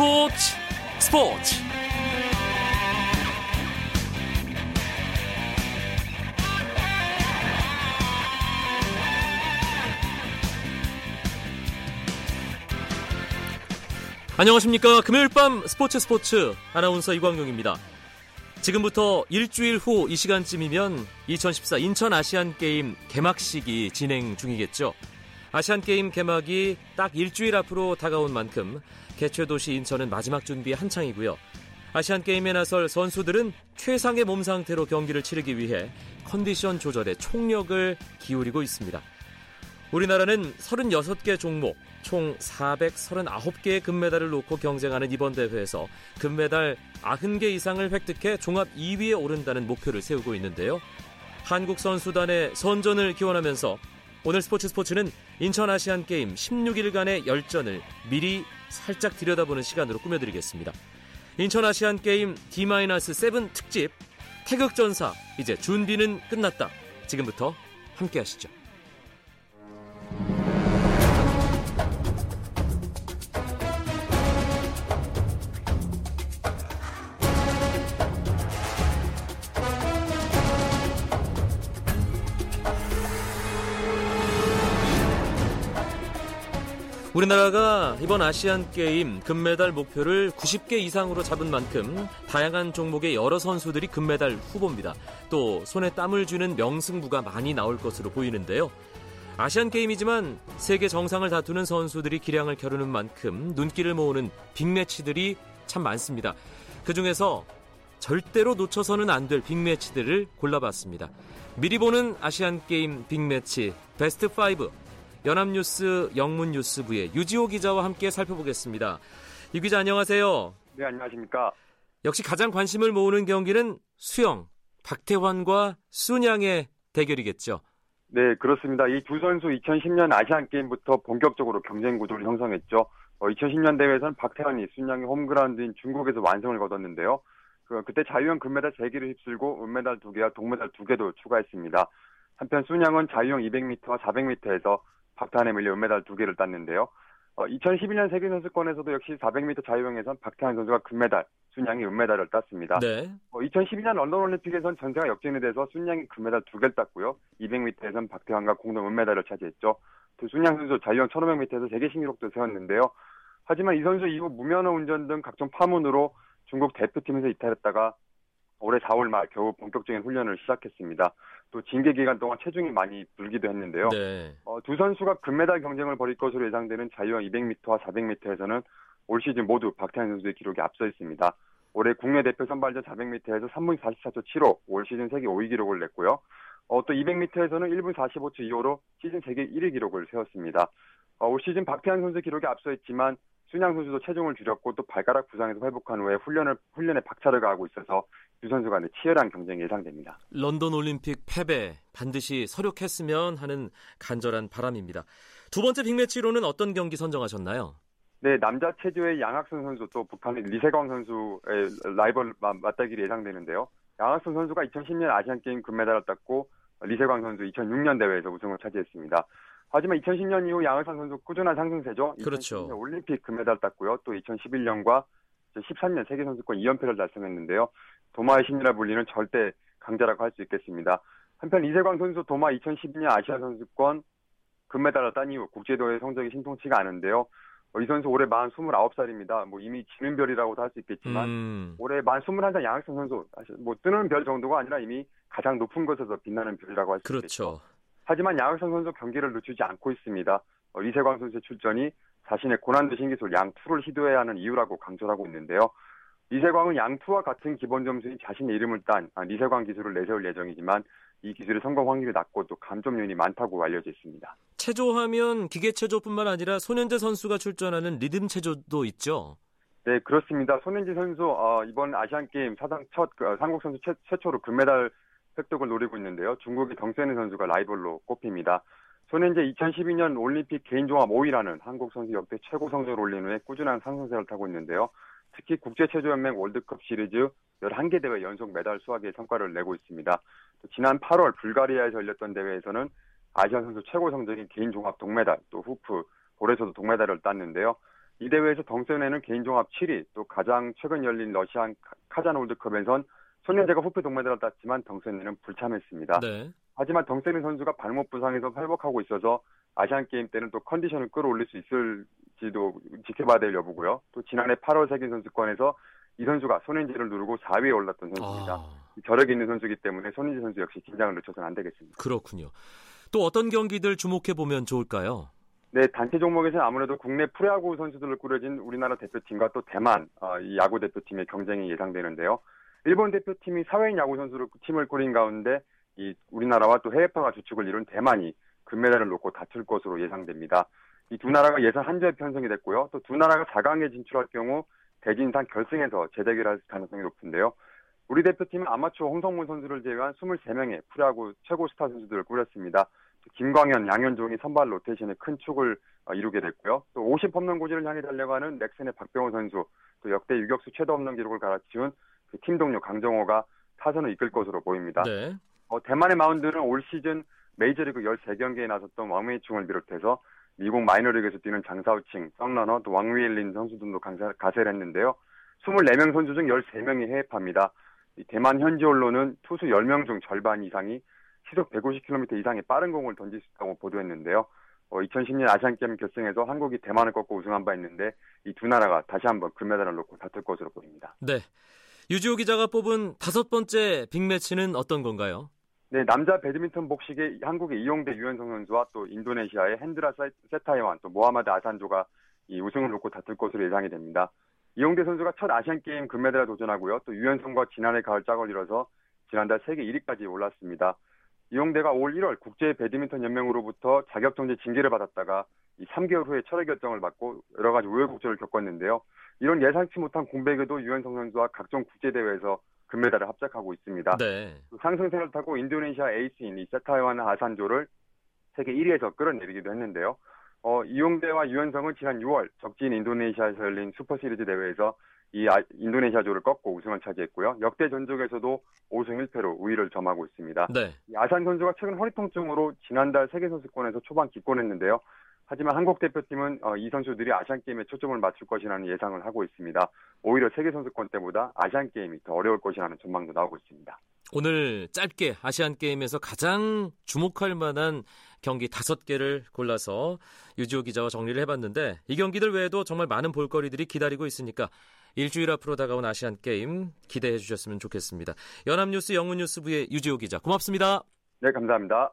스포츠 스포츠. 안녕하십니까. 금요일 밤 스포츠 스포츠. 아나운서 이광용입니다. 지금부터 일주일 후 이 시간쯤이면 2014 인천 아시안게임 개막식이 진행 중이겠죠 아시안게임 개막이 딱 일주일 앞으로 다가온 만큼 개최도시 인천은 마지막 준비 한창이고요. 아시안게임에 나설 선수들은 최상의 몸 상태로 경기를 치르기 위해 컨디션 조절에 총력을 기울이고 있습니다. 우리나라는 36개 종목, 총 439개의 금메달을 놓고 경쟁하는 이번 대회에서 금메달 90개 이상을 획득해 종합 2위에 오른다는 목표를 세우고 있는데요. 한국 선수단의 선전을 기원하면서 오늘 스포츠 스포츠는 인천 아시안 게임 16일간의 열전을 미리 살짝 들여다보는 시간으로 꾸며드리겠습니다. 인천 아시안 게임 D-7 특집 태극전사 이제 준비는 끝났다. 지금부터 함께 하시죠. 우리나라가 이번 아시안 게임 금메달 목표를 90개 이상으로 잡은 만큼 다양한 종목의 여러 선수들이 금메달 후보입니다. 또 손에 땀을 주는 명승부가 많이 나올 것으로 보이는데요. 아시안 게임이지만 세계 정상을 다투는 선수들이 기량을 겨루는 만큼 눈길을 모으는 빅매치들이 참 많습니다. 그 중에서 절대로 놓쳐서는 안 될 빅매치들을 골라봤습니다. 미리 보는 아시안 게임 빅매치 베스트 5 연합뉴스 영문뉴스부의 유지호 기자와 함께 살펴보겠습니다. 이 기자 안녕하세요. 네, 안녕하십니까. 역시 가장 관심을 모으는 경기는 수영, 박태환과 순양의 대결이겠죠. 네, 그렇습니다. 이 두 선수 2010년 아시안 게임부터 본격적으로 경쟁 구도를 형성했죠. 어, 2010년 대회에서는 박태환이 순양의 홈그라운드인 중국에서 완성을 거뒀는데요. 그, 그때 자유형 금메달 3개를 휩쓸고 은메달 2개와 동메달 2개도 추가했습니다. 한편 순양은 자유형 200m와 400m에서 박태환에 밀려 은메달 두 개를 땄는데요. 어, 2012년 세계선수권에서도 역시 400m 자유형에선 박태환 선수가 금메달, 순양이 은메달을 땄습니다. 네. 어, 2012년 런던 올림픽에선 전세가 역전이 돼서 순양이 금메달 두 개를 땄고요. 200m에선 박태환과 공동 은메달을 차지했죠. 또 순양 선수 자유형 1500m에서 세계 신기록도 세웠는데요. 하지만 이 선수 이후 무면허 운전 등 각종 파문으로 중국 대표팀에서 이탈했다가 올해 4월 말 겨우 본격적인 훈련을 시작했습니다. 또 징계 기간 동안 체중이 많이 불기도 했는데요. 네. 어, 두 선수가 금메달 경쟁을 벌일 것으로 예상되는 자유형 200m와 400m에서는 올 시즌 모두 박태환 선수의 기록이 앞서 있습니다. 올해 국내 대표 선발전 400m에서 3분 44초 7호 올 시즌 세계 5위 기록을 냈고요. 어, 또 200m에서는 1분 45초 2호로 시즌 세계 1위 기록을 세웠습니다. 어, 올 시즌 박태환 선수 기록이 앞서 있지만 순양 선수도 체중을 줄였고 또 발가락 부상에서 회복한 후에 훈련을 훈련에 박차를 가하고 있어서 두 선수 간의 치열한 경쟁이 예상됩니다. 런던 올림픽 패배 반드시 설욕했으면 하는 간절한 바람입니다. 두 번째 빅매치로는 어떤 경기 선정하셨나요? 네, 남자 체조의 양학선 선수 또 북한의 리세광 선수의 라이벌 맞대결이 예상되는데요. 양학선 선수가 2010년 아시안 게임 금메달을 땄고 리세광 선수 2006년 대회에서 우승을 차지했습니다. 하지만 2010년 이후 양학선 선수 꾸준한 상승세죠. 그렇죠. 올림픽 금메달 땄고요. 또 2011년과 13년 세계 선수권 2연패를 달성했는데요. 도마의 신이라 불리는 절대 강자라고 할 수 있겠습니다. 한편 이세광 선수 도마 2012년 아시아 선수권 금메달을 딴 이후 국제도의 성적이 신통치가 않은데요. 어, 이 선수 올해 만 29살입니다. 뭐 이미 지는 별이라고도 할 수 있겠지만 음. 올해 만 21살 양학선 선수 사실 뭐 뜨는 별 정도가 아니라 이미 가장 높은 곳에서 빛나는 별이라고 할수 있겠죠. 그렇죠. 하지만 양학선 선수 경기를 늦추지 않고 있습니다. 어, 이세광 선수의 출전이 자신의 고난도 신기술 양투를 시도해야 하는 이유라고 강조를 하고 있는데요. 이세광은 양투와 같은 기본 점수인 자신의 이름을 딴 아, 리세광 기술을 내세울 예정이지만 이 기술의 성공 확률이 낮고 또 감점 요인이 많다고 알려져 있습니다. 체조하면 기계 체조뿐만 아니라 손현재 선수가 출전하는 리듬 체조도 있죠. 네, 그렇습니다. 손현재 선수 어, 이번 아시안 게임 사상 첫 그, 한국 선수 최, 최초로 금메달 획득을 노리고 있는데요. 중국의 경세는 선수가 라이벌로 꼽힙니다. 손현재 2012년 올림픽 개인 종합 5위라는 한국 선수 역대 최고 성적을 올린 후에 꾸준한 상승세를 타고 있는데요. 특히 국제체조연맹 월드컵 시리즈 11개 대회 연속 메달 수확의 성과를 내고 있습니다. 지난 8월 불가리아에서 열렸던 대회에서는 아시아 선수 최고 성적인 개인 종합 동메달, 또 후프, 볼에서도 동메달을 땄는데요. 이 대회에서 덩센에는 개인 종합 7위, 또 가장 최근 열린 러시안 카잔 월드컵에선 소년제가 후패 동메달을 땄지만 덩센에는 불참했습니다. 네. 하지만 덩센 선수가 발목 부상에서 회복하고 있어서 아시안 게임 때는 또 컨디션을 끌어올릴 수 있을 지도 지켜봐야 될 여부고요. 또 지난해 8월 세계 선수권에서 이 선수가 손인지를 누르고 4위에 올랐던 선수입니다. 아... 저력이 있는 선수이기 때문에 손인지 선수 역시 긴장을 늦춰서는 안 되겠습니다. 그렇군요. 또 어떤 경기들 주목해 보면 좋을까요? 네, 단체 종목에서는 아무래도 국내 프로야구 선수들을 꾸려진 우리나라 대표팀과 또 대만 어, 이 야구 대표팀의 경쟁이 예상되는데요. 일본 대표팀이 사회인 야구 선수를 팀을 꾸린 가운데 이 우리나라와 또 해외파가 주축을 이룬 대만이 금메달을 놓고 다툴 것으로 예상됩니다. 이 두 나라가 예선 한조에 편성이 됐고요. 또 두 나라가 4강에 진출할 경우 대진상 결승에서 재대결할 가능성이 높은데요. 우리 대표팀은 아마추어 홍성문 선수를 제외한 23명의 프로야구 최고 스타 선수들을 꾸렸습니다. 김광현, 양현종이 선발 로테이션에 큰 축을 어, 이루게 됐고요. 또 50홈런 고지를 향해 달려가는 넥센의 박병호 선수, 또 역대 유격수 최다 홈런 기록을 갈아치운 그 팀 동료 강정호가 타선을 이끌 것으로 보입니다. 네. 어, 대만의 마운드는 올 시즌 메이저리그 13경기에 나섰던 왕웨이충을 비롯해서 미국 마이너리그에서 뛰는 장사우칭, 썬러너, 또 왕위일린 선수 등도 가세를 했는데요. 24명 선수 중 13명이 해외파입니다. 대만 현지 언론은 투수 10명 중 절반 이상이 시속 150km 이상의 빠른 공을 던질 수 있다고 보도했는데요. 어, 2010년 아시안게임 결승에서 한국이 대만을 꺾고 우승한 바 있는데 이 두 나라가 다시 한번 금메달을 놓고 다툴 것으로 보입니다. 네. 유지호 기자가 뽑은 다섯 번째 빅매치는 어떤 건가요? 네, 남자 배드민턴 복식의 한국의 이용대 유연성 선수와 또 인도네시아의 헨드라 세티아완 또 모하마드 아산조가 이 우승을 놓고 다툴 것으로 예상이 됩니다. 이용대 선수가 첫 아시안 게임 금메달에 도전하고요. 또 유연성과 지난해 가을 짝을 이뤄서 지난달 세계 1위까지 올랐습니다. 이용대가 올 1월 국제 배드민턴 연맹으로부터 자격 정지 징계를 받았다가 이 3개월 후에 철회 결정을 받고 여러 가지 우여곡절을 겪었는데요. 이런 예상치 못한 공백에도 유연성 선수와 각종 국제 대회에서 금메달을 합작하고 있습니다. 네. 상승세를 타고 인도네시아 에이스인 이 세티아완 아산조를 세계 1위에서 끌어내리기도 했는데요. 어, 이용대와 유연성은 지난 6월 적진 인도네시아에서 열린 슈퍼시리즈 대회에서 이 아, 인도네시아조를 꺾고 우승을 차지했고요. 역대 전적에서도 5승 1패로 우위를 점하고 있습니다. 네. 아산 선수가 최근 허리 통증으로 지난달 세계 선수권에서 초반 기권했는데요. 하지만 한국 대표팀은 어, 이 선수들이 아시안 게임에 초점을 맞출 것이라는 예상을 하고 있습니다. 오히려 세계 선수권 때보다 아시안 게임이 더 어려울 것이라는 전망도 나오고 있습니다. 오늘 짧게 아시안 게임에서 가장 주목할 만한 경기 다섯 개를 골라서 유지호 기자와 정리를 해봤는데 이 경기들 외에도 정말 많은 볼거리들이 기다리고 있으니까 일주일 앞으로 다가온 아시안 게임 기대해 주셨으면 좋겠습니다. 연합뉴스 영문뉴스부의 유지호 기자 고맙습니다. 네 감사합니다.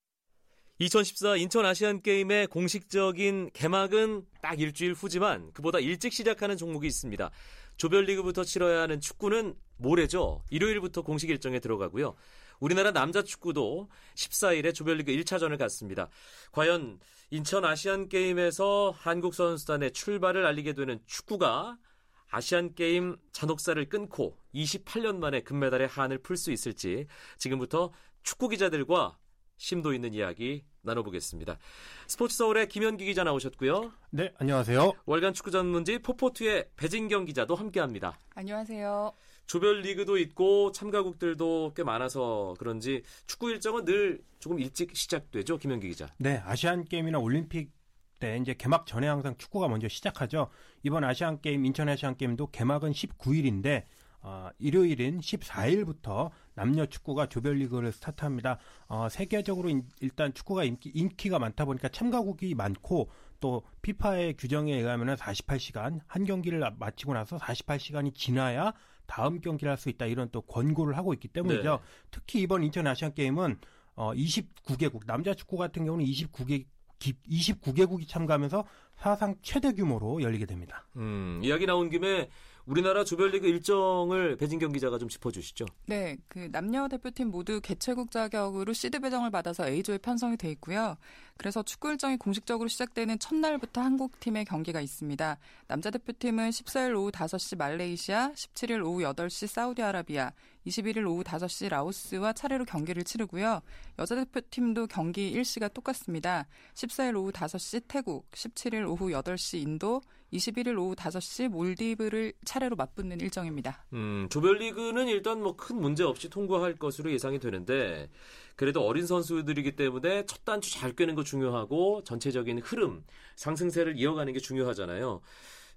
2014 인천 아시안 게임의 공식적인 개막은 딱 일주일 후지만 그보다 일찍 시작하는 종목이 있습니다. 조별리그부터 치러야 하는 축구는 모레죠. 일요일부터 공식 일정에 들어가고요. 우리나라 남자 축구도 14일에 조별리그 1차전을 갔습니다. 과연 인천 아시안 게임에서 한국 선수단의 출발을 알리게 되는 축구가 아시안 게임 잔혹사를 끊고 28년 만에 금메달의 한을 풀 수 있을지 지금부터 축구 기자들과 심도 있는 이야기 나눠보겠습니다. 스포츠 서울의 김현기 기자 나오셨고요. 네, 안녕하세요. 월간 축구 전문지 포포투의 배진경 기자도 함께합니다. 안녕하세요. 조별 리그도 있고 참가국들도 꽤 많아서 그런지 축구 일정은 늘 조금 일찍 시작되죠, 김현기 기자. 네, 아시안 게임이나 올림픽 때 이제 개막 전에 항상 축구가 먼저 시작하죠. 이번 아시안 게임 인천 아시안 게임도 개막은 19일인데 어, 일요일인 14일부터 남녀 축구가 조별리그를 스타트합니다. 어, 세계적으로 인, 일단 축구가 인기, 인기가 많다 보니까 참가국이 많고 또 피파의 규정에 의하면 48시간 한 경기를 마치고 나서 48시간이 지나야 다음 경기를 할 수 있다 이런 또 권고를 하고 있기 때문이죠. 네. 특히 이번 인천 아시안 게임은 어, 29개국 남자 축구 같은 경우는 29개 29개국이 참가하면서 사상 최대 규모로 열리게 됩니다. 음, 이야기 나온 김에 우리나라 조별리그 일정을 배진경 기자가 좀 짚어주시죠. 네, 그 남녀 대표팀 모두 개최국 자격으로 시드 배정을 받아서 A조에 편성이 돼 있고요. 그래서 축구 일정이 공식적으로 시작되는 첫날부터 한국 팀의 경기가 있습니다. 남자 대표팀은 14일 오후 5시 말레이시아, 17일 오후 8시 사우디아라비아, 21일 오후 5시 라오스와 차례로 경기를 치르고요. 여자 대표팀도 경기 일시가 똑같습니다. 14일 오후 5시 태국, 17일 오후 8시 인도, 21일 오후 5시 몰디브를 차례로 맞붙는 일정입니다. 음, 조별리그는 일단 뭐 큰 문제 없이 통과할 것으로 예상이 되는데 그래도 어린 선수들이기 때문에 첫 단추 잘 꿰는 거 중요하고 전체적인 흐름, 상승세를 이어가는 게 중요하잖아요.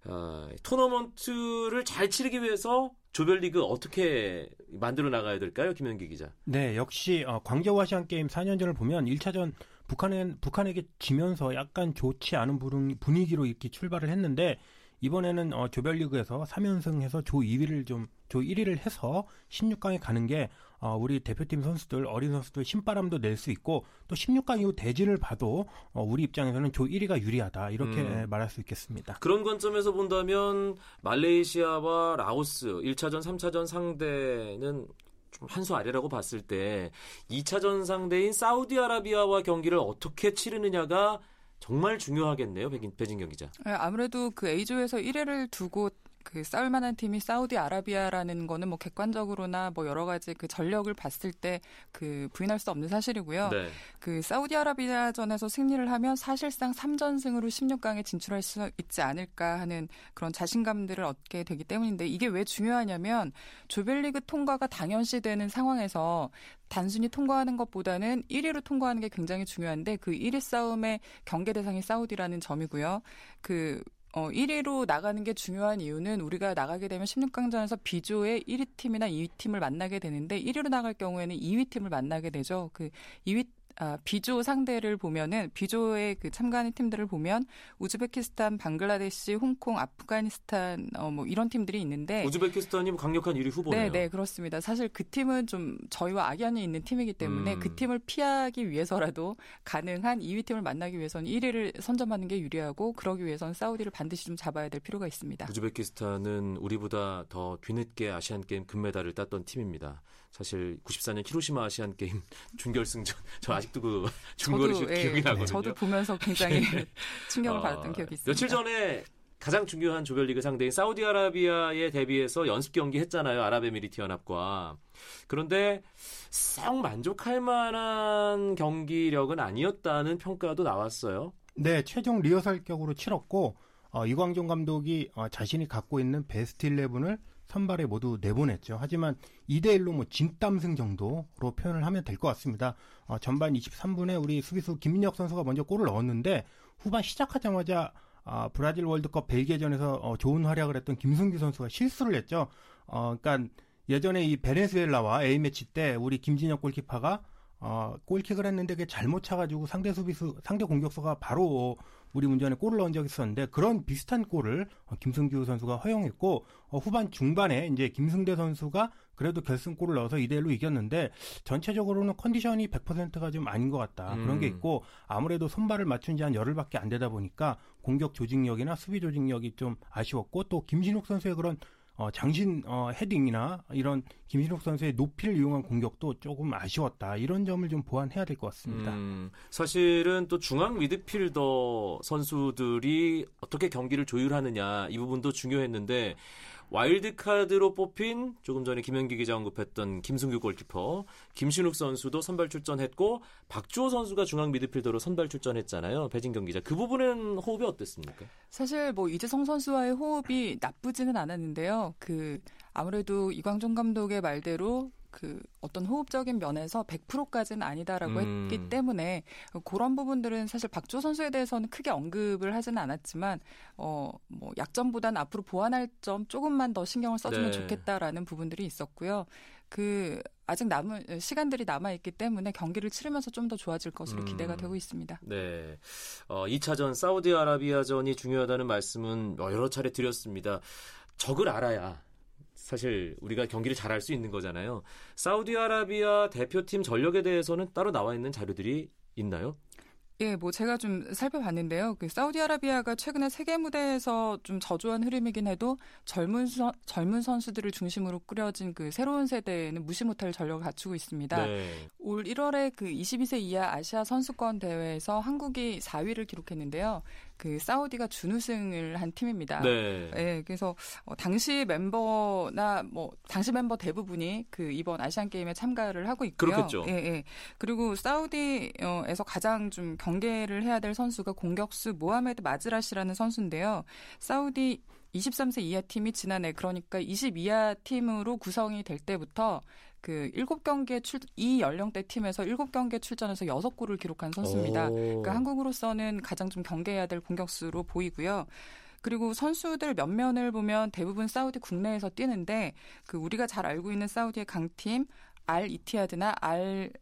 아, 토너먼트를 잘 치르기 위해서 조별리그 어떻게 만들어 나가야 될까요, 김현기 기자? 네, 역시 어, 광저우 아시안 게임 4년 전을 보면 1차전 북한에 북한에게 지면서 약간 좋지 않은 분위기로 이렇게 출발을 했는데 이번에는 어, 조별리그에서 3연승해서 조 2위를 좀 조 1위를 해서 16강에 가는 게 어, 우리 대표팀 선수들 어린 선수들 신바람도 낼 수 있고 또 16강 이후 대진을 봐도 어, 우리 입장에서는 조 1위가 유리하다 이렇게 음. 말할 수 있겠습니다. 그런 관점에서 본다면 말레이시아와 라오스 1차전, 3차전 상대는 좀 한 수 아래라고 봤을 때 2차전 상대인 사우디아라비아와 경기를 어떻게 치르느냐가 정말 중요하겠네요, 배진, 배진경 기자. 네, 아무래도 그 A조에서 1회를 두고 그 싸울 만한 팀이 사우디아라비아라는 거는 뭐 객관적으로나 뭐 여러 가지 그 전력을 봤을 때 그 부인할 수 없는 사실이고요. 네. 그 사우디아라비아전에서 승리를 하면 사실상 3전승으로 16강에 진출할 수 있지 않을까 하는 그런 자신감들을 얻게 되기 때문인데 이게 왜 중요하냐면 조별리그 통과가 당연시되는 상황에서 단순히 통과하는 것보다는 1위로 통과하는 게 굉장히 중요한데 그 1위 싸움의 경계 대상이 사우디라는 점이고요. 그 어, 1위로 나가는 게 중요한 이유는 우리가 나가게 되면 16강전에서 B조의 1위 팀이나 2위 팀을 만나게 되는데 1위로 나갈 경우에는 2위 팀을 만나게 되죠. 그 2위 아, 비조 상대를 보면은 비조에 그 참가하는 팀들을 보면 우즈베키스탄, 방글라데시, 홍콩, 아프가니스탄 어, 뭐 이런 팀들이 있는데 우즈베키스탄이 뭐 강력한 1위 후보네요. 네, 네 그렇습니다. 사실 그 팀은 좀 저희와 악연이 있는 팀이기 때문에 음. 그 팀을 피하기 위해서라도 가능한 2위 팀을 만나기 위해서는 1위를 선점하는 게 유리하고 그러기 위해서는 사우디를 반드시 좀 잡아야 될 필요가 있습니다. 우즈베키스탄은 우리보다 더 뒤늦게 아시안 게임 금메달을 땄던 팀입니다. 사실 94년 히로시마 아시안 게임 준결승전 저 아 직도 그 중거리 슛 예, 기억이 나거든요. 저도 보면서 굉장히 충격을 어, 받았던 기억이 있습니다. 며칠 전에 가장 중요한 조별리그 상대인 사우디아라비아에 대비해서 연습 경기 했잖아요. 아랍에미리트 연합과. 그런데 썩 만족할 만한 경기력은 아니었다는 평가도 나왔어요. 네, 최종 리허설 격으로 치렀고 어, 이광종 감독이 어, 자신이 갖고 있는 베스트 11을 선발에 모두 내보냈죠. 하지만 2대1로 뭐 진땀승 정도로 표현을 하면 될 것 같습니다. 어, 전반 23분에 우리 수비수 김민혁 선수가 먼저 골을 넣었는데 후반 시작하자마자 어, 브라질 월드컵 벨기에전에서 어, 좋은 활약을 했던 김승규 선수가 실수를 했죠. 어, 그러니까 예전에 이 베네수엘라와 A매치 때 우리 김진혁 골키퍼가 어, 골킥을 했는데 그게 잘못 차가지고 상대 수비수, 상대 공격수가 바로 우리 문전에 골을 넣은 적이 있었는데 그런 비슷한 골을 어, 김승규 선수가 허용했고 어, 후반 중반에 이제 김승대 선수가 그래도 결승골을 넣어서 2대 1로 이겼는데 전체적으로는 컨디션이 100%가 좀 아닌 것 같다. 음. 그런 게 있고 아무래도 손발을 맞춘 지 한 열흘밖에 안 되다 보니까 공격 조직력이나 수비 조직력이 좀 아쉬웠고 또 김신욱 선수의 그런 어, 장신 어, 헤딩이나 이런 김신욱 선수의 높이를 이용한 공격도 조금 아쉬웠다. 이런 점을 좀 보완해야 될 것 같습니다. 음, 사실은 또 중앙 미드필더 선수들이 어떻게 경기를 조율하느냐 이 부분도 중요했는데 와일드카드로 뽑힌 조금 전에 김현기 기자 언급했던 김승규 골키퍼, 김신욱 선수도 선발 출전했고 박주호 선수가 중앙 미드필더로 선발 출전했잖아요. 배진경 기자. 그 부분은 호흡이 어땠습니까? 사실 뭐 이재성 선수와의 호흡이 나쁘지는 않았는데요. 그 아무래도 이광종 감독의 말대로 그 어떤 호흡적인 면에서 100%까지는 아니다라고 음. 했기 때문에 그런 부분들은 사실 박주호 선수에 대해서는 크게 언급을 하지는 않았지만 어뭐 약점보다는 앞으로 보완할 점 조금만 더 신경을 써주면 네. 좋겠다라는 부분들이 있었고요. 그 아직 남은 시간들이 남아 있기 때문에 경기를 치르면서 좀 더 좋아질 것으로 음. 기대가 되고 있습니다. 네. 어, 2차전 사우디아라비아전이 중요하다는 말씀은 여러 차례 드렸습니다. 적을 알아야 사실 우리가 경기를 잘할 수 있는 거잖아요. 사우디아라비아 대표팀 전력에 대해서는 따로 나와 있는 자료들이 있나요? 예, 뭐 제가 좀 살펴봤는데요. 그 사우디아라비아가 최근에 세계 무대에서 좀 저조한 흐름이긴 해도 젊은 선, 젊은 선수들을 중심으로 꾸려진 그 새로운 세대에는 무시 못할 전력을 갖추고 있습니다. 네. 올 1월에 그 22세 이하 아시아 선수권 대회에서 한국이 4위를 기록했는데요. 그 사우디가 준우승을 한 팀입니다. 네. 예, 그래서 어, 당시 멤버나 뭐 당시 멤버 대부분이 그 이번 아시안 게임에 참가를 하고 있고요. 그렇겠죠. 예, 예. 그리고 사우디에서 가장 좀 경계를 해야 될 선수가 공격수 모하메드 마즈라시라는 선수인데요. 사우디 23세 이하 팀이 지난해 그러니까 22하 팀으로 구성이 될 때부터 그 7경기에 출, 이 연령대 팀에서 7경기에 출전해서 6골을 기록한 선수입니다. 그러니까 한국으로서는 가장 좀 경계해야 될 공격수로 보이고요. 그리고 선수들 몇 면을 보면 대부분 사우디 국내에서 뛰는데 그 우리가 잘 알고 있는 사우디의 강팀 알 이티하드나 알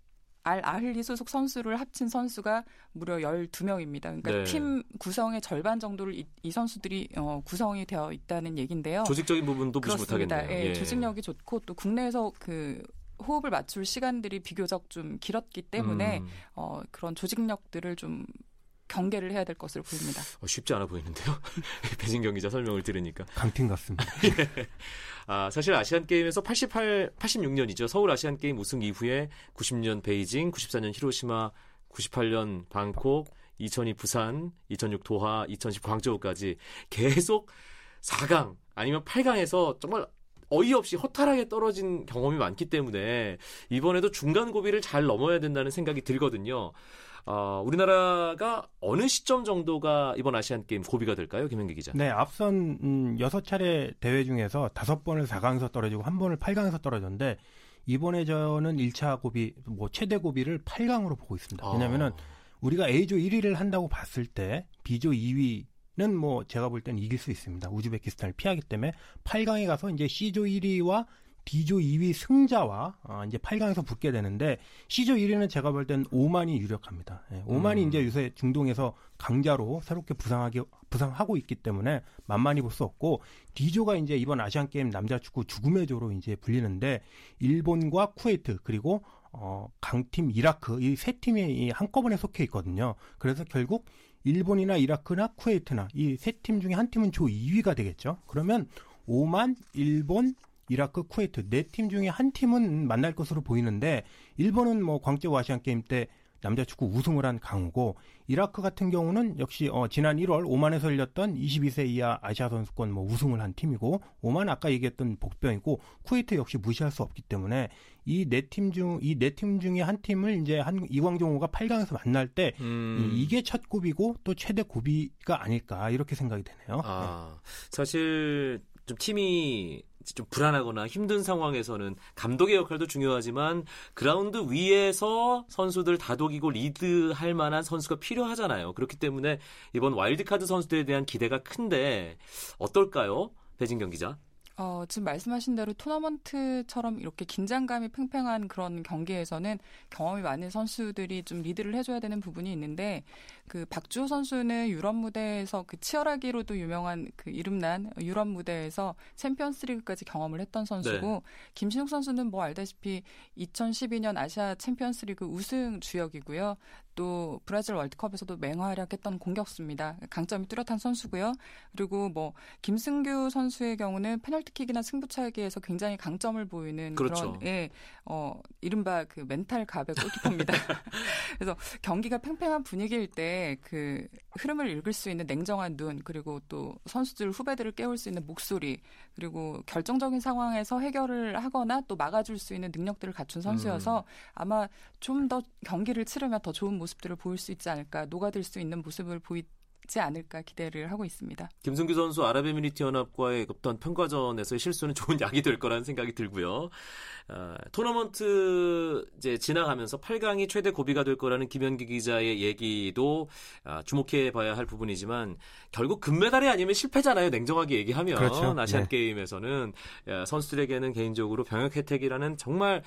알 아흘리 소속 선수를 합친 선수가 무려 12명입니다. 그러니까 네. 팀 구성의 절반 정도를 이, 이 선수들이 어, 구성이 되어 있다는 얘기인데요. 조직적인 부분도 무시 못하겠네요. 예, 예. 조직력이 좋고 또 국내에서 그 호흡을 맞출 시간들이 비교적 좀 길었기 때문에 음. 어, 그런 조직력들을 좀 경계를 해야 될 것으로 보입니다. 어, 쉽지 않아 보이는데요. 배진경 기자 설명을 들으니까. 강팀 같습니다. 예. 아, 사실 아시안 게임에서 88, 86년이죠. 서울 아시안 게임 우승 이후에 90년 베이징, 94년 히로시마, 98년 방콕, 2002 부산, 2006 도하, 2010 광저우까지 계속 4강 아니면 8강에서 정말 어이없이 허탈하게 떨어진 경험이 많기 때문에 이번에도 중간 고비를 잘 넘어야 된다는 생각이 들거든요. 어, 우리나라가 어느 시점 정도가 이번 아시안 게임 고비가 될까요, 김현기 기자? 네, 앞선 음, 6차례 대회 중에서 5번을 4강에서 떨어지고 1번을 8강에서 떨어졌는데 이번에 저는 1차 고비, 뭐 최대 고비를 8강으로 보고 있습니다. 왜냐면은 아. 우리가 A조 1위를 한다고 봤을 때 B조 2위 는 뭐 제가 볼 때는 이길 수 있습니다. 우즈베키스탄을 피하기 때문에 8강에 가서 이제 C조 1위와 D조 2위 승자와 어, 이제 8강에서 붙게 되는데 C조 1위는 제가 볼 때는 오만이 유력합니다. 예, 오만이 음. 이제 요새 중동에서 강자로 새롭게 부상하기 부상하고 있기 때문에 만만히 볼 수 없고 D조가 이제 이번 아시안 게임 남자 축구 죽음의 조로 이제 불리는데 일본과 쿠웨이트 그리고 어, 강팀 이라크 이 세 팀이 한꺼번에 속해 있거든요. 그래서 결국 일본이나 이라크나 쿠웨이트나 이 세 팀 중에 한 팀은 조 2위가 되겠죠. 그러면 오만, 일본, 이라크, 쿠웨이트 네 팀 중에 한 팀은 만날 것으로 보이는데 일본은 뭐 광저우 아시안 게임 때 남자 축구 우승을 한 강호고 이라크 같은 경우는 역시 어, 지난 1월 오만에서 열렸던 22세 이하 아시아 선수권 뭐 우승을 한 팀이고 오만 아까 얘기했던 복병이고 쿠웨이트 역시 무시할 수 없기 때문에 이 네 팀 중 이 네 팀 중에 한 팀을 이제 한 이광종호가 8강에서 만날 때 음. 이게 첫 고비고 또 최대 고비가 아닐까 이렇게 생각이 되네요. 아, 사실 좀 팀이 좀 불안하거나 힘든 상황에서는 감독의 역할도 중요하지만 그라운드 위에서 선수들 다독이고 리드할 만한 선수가 필요하잖아요. 그렇기 때문에 이번 와일드카드 선수들에 대한 기대가 큰데 어떨까요? 배진경 기자. 어, 지금 말씀하신 대로 토너먼트처럼 이렇게 긴장감이 팽팽한 그런 경기에서는 경험이 많은 선수들이 좀 리드를 해줘야 되는 부분이 있는데 그 박주호 선수는 유럽 무대에서 그 치열하기로도 유명한 그 이름난 유럽 무대에서 챔피언스리그까지 경험을 했던 선수고 네. 김신욱 선수는 뭐 알다시피 2012년 아시아 챔피언스리그 우승 주역이고요. 또 브라질 월드컵에서도 맹활약했던 공격수입니다. 강점이 뚜렷한 선수고요. 그리고 뭐 김승규 선수의 경우는 페널티킥이나 승부차기에서 굉장히 강점을 보이는 그렇죠. 그런 예, 어 이른바 그 멘탈 갑의 골키퍼입니다. 그래서 경기가 팽팽한 분위기일 때그 흐름을 읽을 수 있는 냉정한 눈 그리고 또 선수들 후배들을 깨울 수 있는 목소리 그리고 결정적인 상황에서 해결을 하거나 또 막아줄 수 있는 능력들을 갖춘 선수여서 음. 아마 좀 더 경기를 치르면 더 좋은 모습들을 보일 수 있지 않을까 녹아들 수 있는 모습을 보이 지 않을까 기대를 하고 있습니다. 김승규 선수 아랍에미리트 연합과의 어떤 평가전에서의 실수는 좋은 약이 될 거라는 생각이 들고요. 어, 토너먼트 이제 지나가면서 8강이 최대 고비가 될 거라는 김현기 기자의 얘기도 아, 주목해 봐야 할 부분이지만 결국 금메달이 아니면 실패잖아요. 냉정하게 얘기하면 그렇죠. 아시안 네. 게임에서는 선수들에게는 개인적으로 병역 혜택이라는 정말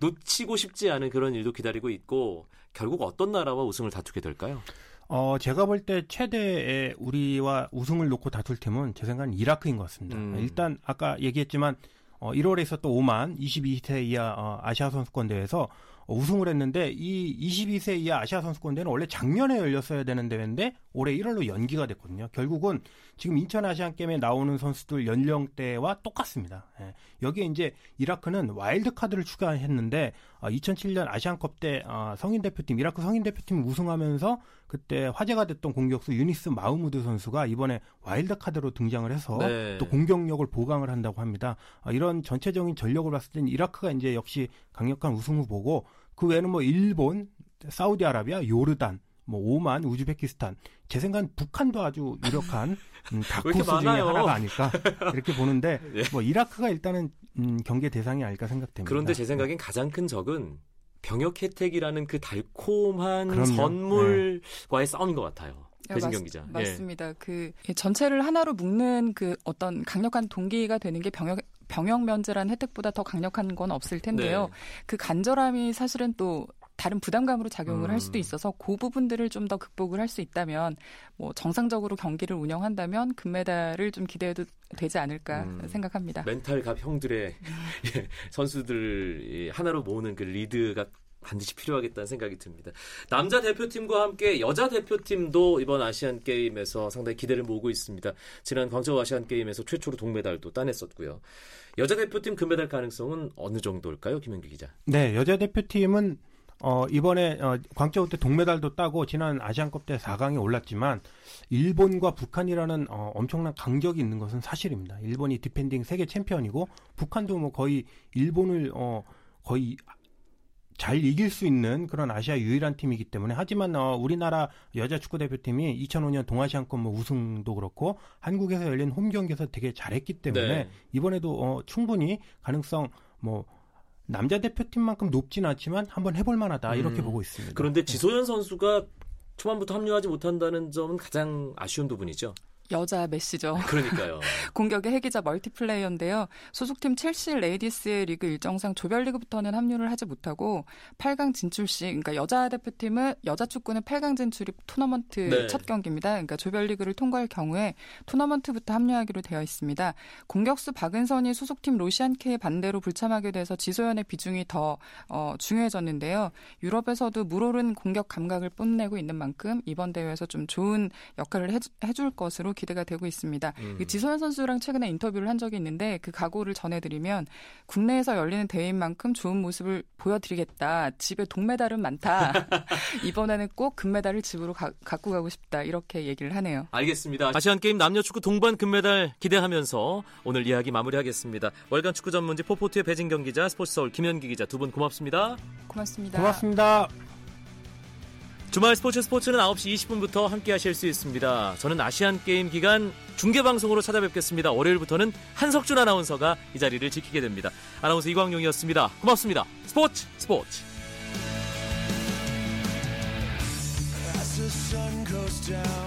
놓치고 싶지 않은 그런 일도 기다리고 있고 결국 어떤 나라와 우승을 다투게 될까요? 어, 제가 볼 때 최대의 우리와 우승을 놓고 다툴 팀은 제 생각은 이라크인 것 같습니다. 음. 일단 아까 얘기했지만 어, 1월에 있었던 오만 22세 이하 어, 아시아 선수권 대회에서 우승을 했는데 이 22세 이하 아시아 선수권 대회는 원래 작년에 열렸어야 되는 대회인데 올해 1월로 연기가 됐거든요. 결국은 지금 인천 아시안 게임에 나오는 선수들 연령대와 똑같습니다. 예. 여기에 이제 이라크는 와일드 카드를 추가했는데 어, 2007년 아시안컵 때 어, 성인 대표팀 이라크 성인 대표팀 우승하면서 그때 화제가 됐던 공격수 유니스 마흐무드 선수가 이번에 와일드 카드로 등장을 해서 네. 또 공격력을 보강을 한다고 합니다. 어, 이런 전체적인 전력을 봤을 때는 이라크가 이제 역시 강력한 우승 후보고 그 외에는 뭐 일본, 사우디아라비아, 요르단, 뭐 오만, 우즈베키스탄, 제 생각엔 북한도 아주 유력한 음, 다크호스 중에 하나가 아닐까 이렇게 보는데 예. 뭐 이라크가 일단은 음, 경계 대상이 아닐까 생각됩니다. 그런데 제 생각엔 가장 큰 적은 병역 혜택이라는 그 달콤한 그럼요. 선물과의 네. 싸움인 것 같아요. 배진경 기자. 맞습니다. 예. 그 전체를 하나로 묶는 그 어떤 강력한 동기가 되는 게 병역 병역 면제라는 혜택보다 더 강력한 건 없을 텐데요. 네. 그 간절함이 사실은 또 다른 부담감으로 작용을 음. 할 수도 음. 있어서 그 부분들을 좀 더 극복을 할 수 있다면 뭐 정상적으로 경기를 운영한다면 금메달을 좀 기대해도 되지 않을까 음. 생각합니다. 멘탈 갑 형들의 예, 선수들 하나로 모으는 그 리드가 반드시 필요하겠다는 생각이 듭니다. 남자 대표팀과 함께 여자 대표팀도 이번 아시안 게임에서 상당히 기대를 모으고 있습니다. 지난 광저우 아시안 게임에서 최초로 동메달도 따냈었고요. 여자 대표팀 금메달 가능성은 어느 정도일까요, 김현기 기자? 네, 여자 대표팀은 어, 이번에 어, 광저우 때 동메달도 따고 지난 아시안컵 때 4강에 올랐지만 일본과 북한이라는 어, 엄청난 강적이 있는 것은 사실입니다. 일본이 defending 세계 챔피언이고 북한도 뭐 거의 일본을 어, 거의 잘 이길 수 있는 그런 아시아 유일한 팀이기 때문에 하지만 어, 우리나라 여자 축구 대표팀이 2005년 동아시안컵 뭐 우승도 그렇고 한국에서 열린 홈 경기에서 되게 잘했기 때문에 네. 이번에도 어, 충분히 가능성 뭐 남자 대표팀만큼 높진 않지만 한번 해볼 만하다 이렇게 음. 보고 있습니다. 그런데 지소연 선수가 초반부터 합류하지 못한다는 점은 가장 아쉬운 부분이죠. 여자 메시죠. 그러니까요. 공격의 해기자 멀티플레이어인데요. 소속팀 첼시 레이디스의 리그 일정상 조별리그부터는 합류를 하지 못하고 8강 진출 시 그러니까 여자 대표팀은 여자 축구는 8강 진출이 토너먼트 네. 첫 경기입니다. 그러니까 조별리그를 통과할 경우에 토너먼트부터 합류하기로 되어 있습니다. 공격수 박은선이 소속팀 로시얀카의 반대로 불참하게 돼서 지소연의 비중이 더 어, 중요해졌는데요. 유럽에서도 물오른 공격 감각을 뽐내고 있는 만큼 이번 대회에서 좀 좋은 역할을 해줄 것으로 기대가 되고 있습니다. 음. 그 지소연 선수랑 최근에 인터뷰를 한 적이 있는데 그 각오를 전해드리면 국내에서 열리는 대회인 만큼 좋은 모습을 보여드리겠다. 집에 동메달은 많다. 이번에는 꼭 금메달을 집으로 가, 갖고 가고 싶다. 이렇게 얘기를 하네요. 알겠습니다. 아시안 게임 남녀 축구 동반 금메달 기대하면서 오늘 이야기 마무리하겠습니다. 월간 축구 전문지 포포트의 배진경 기자, 스포츠 서울 김현기 기자 두 분 고맙습니다. 고맙습니다. 고맙습니다. 주말 스포츠 스포츠는 9시 20분부터 함께 하실 수 있습니다. 저는 아시안 게임 기간 중계 방송으로 찾아뵙겠습니다. 월요일부터는 한석준 아나운서가 이 자리를 지키게 됩니다. 아나운서 이광용이었습니다. 고맙습니다. 스포츠 스포츠. As the sun goes down